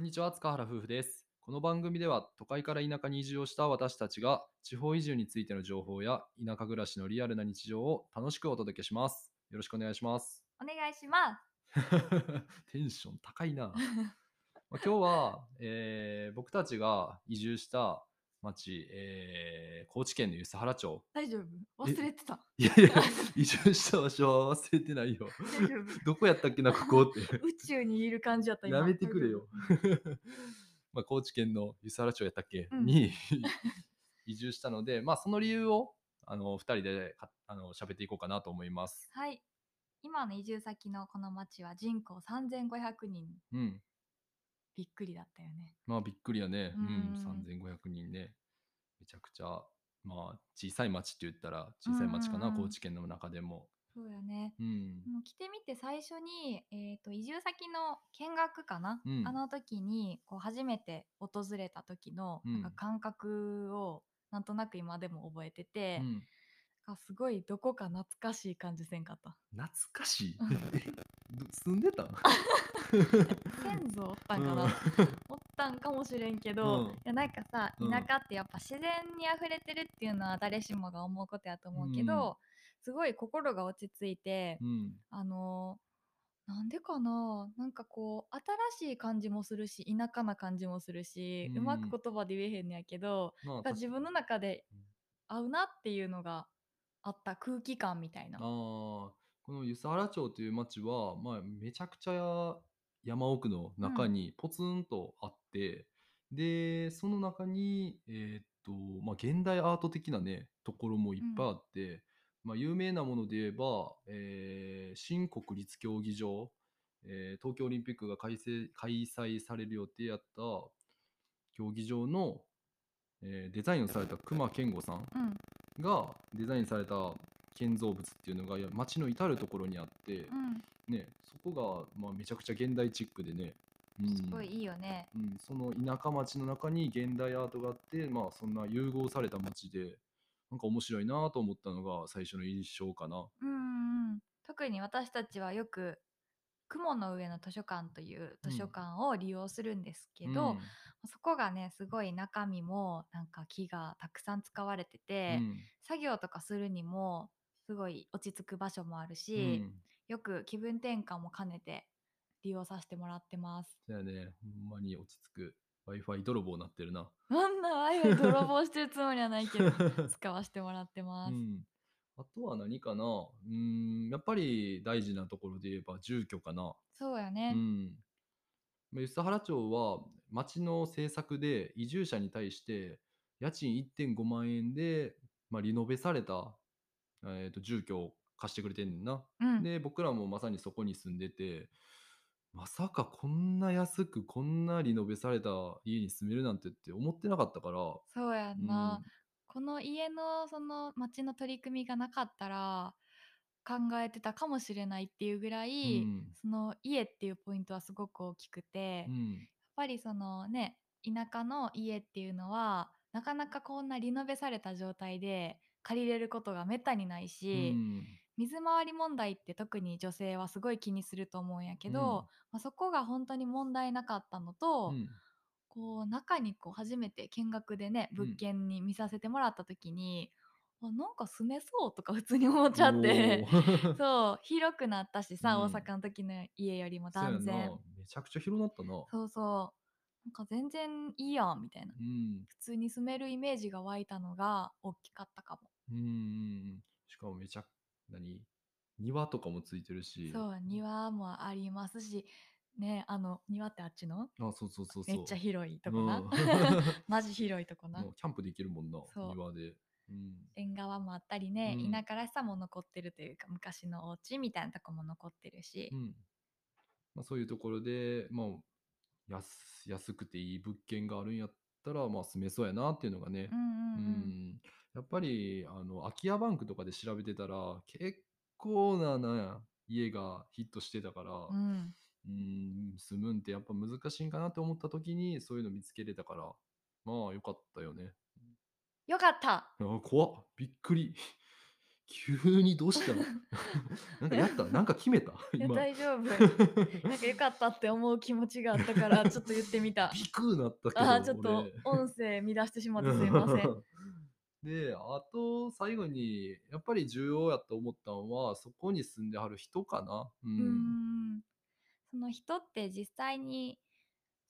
こんにちは、塚原夫婦です。この番組では都会から田舎に移住をした私たちが地方移住についての情報や田舎暮らしのリアルな日常を楽しくお届けします。よろしくお願いします。お願いします。テンション高いな。まあ今日は、えー僕たちが移住した町、えー高知県の梼原町。大丈夫？忘れてた。いやいや、移住した場所は忘れてないよ。大丈夫 どこやったっけな、ここって。宇宙にいる感じだった今やめてくれよ。まあ高知県の梼原町やったっけ、うんに移住したので、まあその理由をあの2人でかあの喋っていこうかなと思います。はい。今の移住先のこの町は人口3500人。うん。びっくりだったよね。まあびっくりやね。ううんん。3500人ね。めちゃくちゃ、まあ小さい町って言ったら小さい町かな、うんうんうん高知県の中でも。そうやね。うん。もう来てみて最初に、えー、と移住先の見学かな、うんあの時にこう初めて訪れた時のうんなんか感覚をなんとなく今でも覚えてて、うん、なんかすごいどこか懐かしい感じせんかった。懐かしい？住んでたん？先祖おったんかな、おったんかもしれんけど、うん。いやなんかさうん。田舎ってやっぱ自然にあふれてるっていうのは誰しもが思うことやと思うけど、すごい心が落ち着いて、うん。あのーなんでかな？なんかこう新しい感じもするし田舎な感じもするし、ううんまく言葉で言えへんのやけど、まあ自分の中でうん。合うなっていうのがあった空気感みたいな。あーこの梼原町という町は、まあ、めちゃくちゃ山奥の中にポツンとあって、でその中に、えーっとまあ、現代アート的なねところもいっぱいあって、まあ、有名なもので言えば、えー新国立競技場、えー東京オリンピックが開催開催される予定やった競技場の、えーデザインをされた隈研吾さん。うんがデザインされた建造物っていうのがいや街の至る所にあって、うん。ね、そこが、まあ、めちゃくちゃ現代チックでね、うん。すごいいいよね。うん、その田舎町の中に現代アートがあって、まあ、そんな融合された街でなんか面白いなと思ったのが最初の印象かな。うんうん、特に私たちはよく雲の上の図書館という図書館を利用するんですけど、そこがねすごい中身もなんか木がたくさん使われてうて、ん作業とかするにもすごい落ち着く場所もあるうんし、よく気分転換も兼ねて利用させてもらってます。そうやね、ほんまに落ち着く Wi-Fi 泥棒になってるな。そんなあゆ泥棒してるつもりはないけど 使わせてもらってます。うん、あとは何かなうんやっぱり大事なところで言えば住居かな。うそうやね。ん、まあ梼原町は町の政策で移住者に対して家賃1.5万円で、まあ、リノベされた、えーと住居を貸してくれてんねんな。うん、で僕らもまさにそこに住んでてまさかこんな安くこんなリノベされた家に住めるなんてって思ってなかったから。そうやんな。うんこの家のその町の取り組みがなかったら考えてたかもしれないっていうぐらい、うん。その家っていうポイントはすごく大きくて、やっうんぱりそのね田舎の家っていうのはなかなかこんなリノベされた状態で借りれることがめったにないし、うん。水回り問題って特に女性はすごい気にすると思うんやけど、まあ、そこが本当に問題なかったのと、うん。こう中にこう初めて見学でねうん。物件に見させてもらった時に、あなんか住めそうとか普通に思っちゃって。そう広くなったしさ、うん。大阪の時の家よりも断然。めちゃくちゃ広なったな。そうそう。なんか全然いいやんみたいな。うん。普通に住めるイメージが湧いたのが大きかったかも。うんしかもめちゃ何庭とかもついてるし。そう庭もありますしねあの庭ってあっちの？あそうそうそうそうめっちゃ広いとこな、うん。マジ広いとこな。キャンプできるもんな庭で、うん、縁側もあったりね、うん。田舎らしさも残ってるというか昔のお家みたいなとこも残ってるし、うん。まあ、そういうところで、まあ、安安くていい物件があるんやったら、まあ、住めそうやなっていうのがね。うん、うんうん。うん。やっぱりあの空き家バンクとかで調べてたら結構なな家がヒットしてたから、うん。うん、住むんってやっぱ難しいんかなって思った時にそういうの見つけれたからまあよかったよね。よかったあ怖っびっくり 急にどうしたの？なんかやった？なんか決めた？いや、今。大丈夫。なんか良かったって思う気持ちがあったから、ちょっと言ってみた。ビクーなったけど、ああ、ちょっと俺。音声乱してしまってすいません。で、あと最後にやっぱり重要やと思ったのは、そこに住んではる人かな。うう。ん。その人って実際に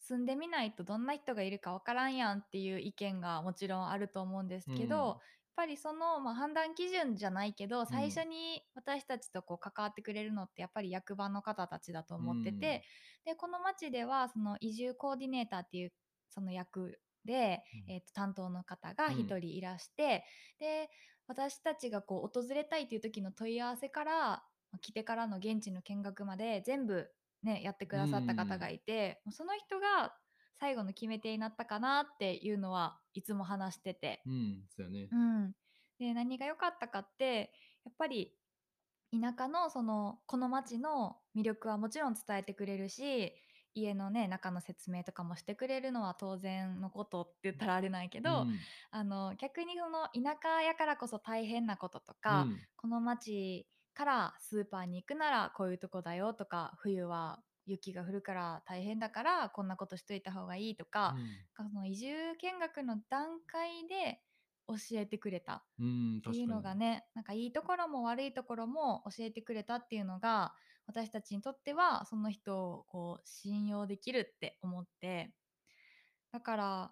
住んでみないとどんな人がいるかわからんやんっていう意見がもちろんあると思うんですけど、うん。やっぱりその、まあ、判断基準じゃないけど最初に私たちとこう関わってくれるのってやっぱり役場の方たちだと思ってて、でこの町ではその移住コーディネーターっていうその役で、うん。えーと担当の方が1人いらして、で私たちがこう訪れたいという時の問い合わせからまあ来てからの現地の見学まで全部ね、やってくださった方がいて、その人が最後の決め手になったかなっていうのはいつも話してて。うん、うん、そうやねう。ん、で何が良かったかってやっぱり田舎のそのこの町の魅力はもちろん伝えてくれるし家のね中の説明とかもしてくれるのは当然のことって言ったらあれないけど、うんあの逆にその田舎やからこそ大変なこととうか、んこの町からスーパーに行くならこういうとこだよとか冬は雪が降るから大変だからこんなことしといた方がいいとか、その移住見学の段階で教えてくれたうん、うん、っていうのがねなんかいいところも悪いところも教えてくれたっていうのが私たちにとってはその人をこう信用できるって思って。だから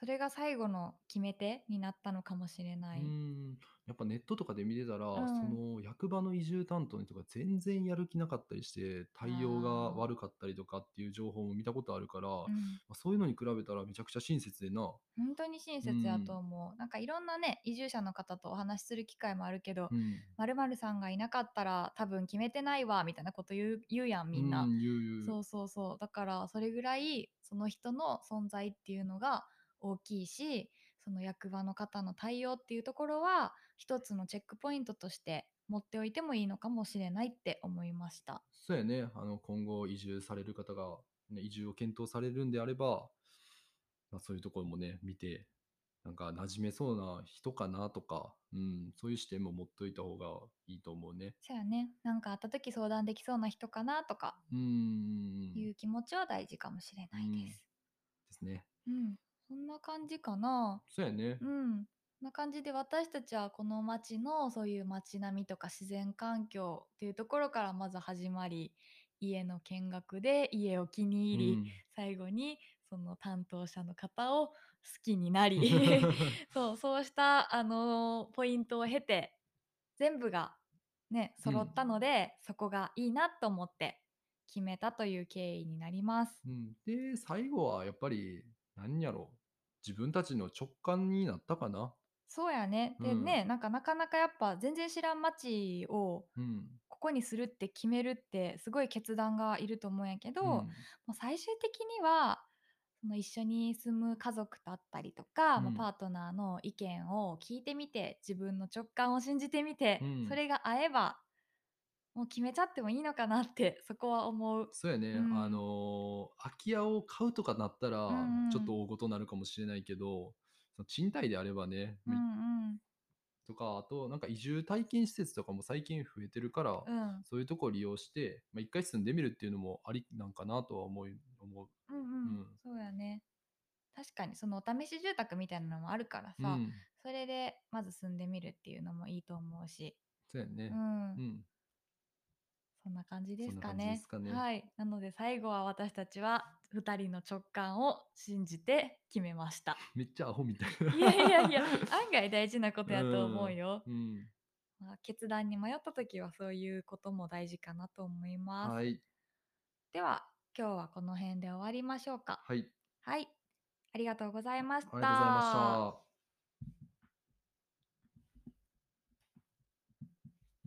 それが最後の決め手になったのかもしれない。うん、やっぱネットとかで見てたら、うん。その役場の移住担当の人が全然やる気なかったりして、対応が悪かったりとかっていう情報も見たことあるから、まうん。あ、そういうのに比べたらめちゃくちゃ親切でな。本当に親切やと思う、なんかいろんなね移住者の方とお話しする機会もあるけどうん。「まるさんがいなかったら多分決めてないわ」みたいなこと言う言うやんみんな、うん、言う言う。そうそうそう。だからそれぐらいその人の存在っていうのが大きいしその役場の方の対応っていうところは一つのチェックポイントとして持っておいてもいいのかもしれないって思いました。そうやね。あの、今後移住される方が、ね、移住を検討されるんであれば、まあ、そういうところもね、見て、なんか馴染めそうな人かなとか、うん、そういう視点も持っといた方がいいと思うね。そうやねなんかあった時相談できそうな人かなとかうん。いう気持ちは大事かもしれないです。ですね。うん、そんな感じかな。そうやね。うん、そんな感じで私たちはこの町のそういう街並みとか自然環境っていうところからまず始まり家の見学で家を気に入り、うん最後にその担当者の方を好きになり そうそうした、あのーポイントを経て全部がね揃ったので、そこがいいなと思って決めたという経緯になります。うん、で、最後はやっぱり、何やろう。自分たちの直感になったかな。そうやね。でうんね、なんかなかなかやっぱ全然知らん町をうん。ここにするって決めるってすごい決断がいると思うんやけど、うんもう最終的にはその一緒に住む家族だったりとか、まあうんパートナーの意見を聞いてみて自分の直感を信じてみて、うんそれが合えばもう決めちゃってもいいのかなって そこは思う。そうやね、うん。あのー空き家を買うとかなったら、ちょっと大ごとになるかもしれないけど、その賃貸であればね、うんうん。とか、あと、なんか移住体験施設とかも最近増えてるから、うん。そういうとこを利用して、まあ、一回住んでみるっていうのもありなんかなとは思い思う。うんうん。うん。そうやね。確かにそのお試し住宅みたいなのもあるからさ、うん、それでまず住んでみるっていうのもいいと思うし、そうやね。う。ん。うん。そんな感じですかねすかねはいなので最後は私たちは2人の直感を信じて決めました めっちゃアホみたいな。いやいやいや 案外大事なことやと思うよ、うん。まあ、決断に迷った時はそういうことも大事かなと思います、はい。では今日はこの辺で終わりましょうかはい。はいありがとうございましたありがとうございました。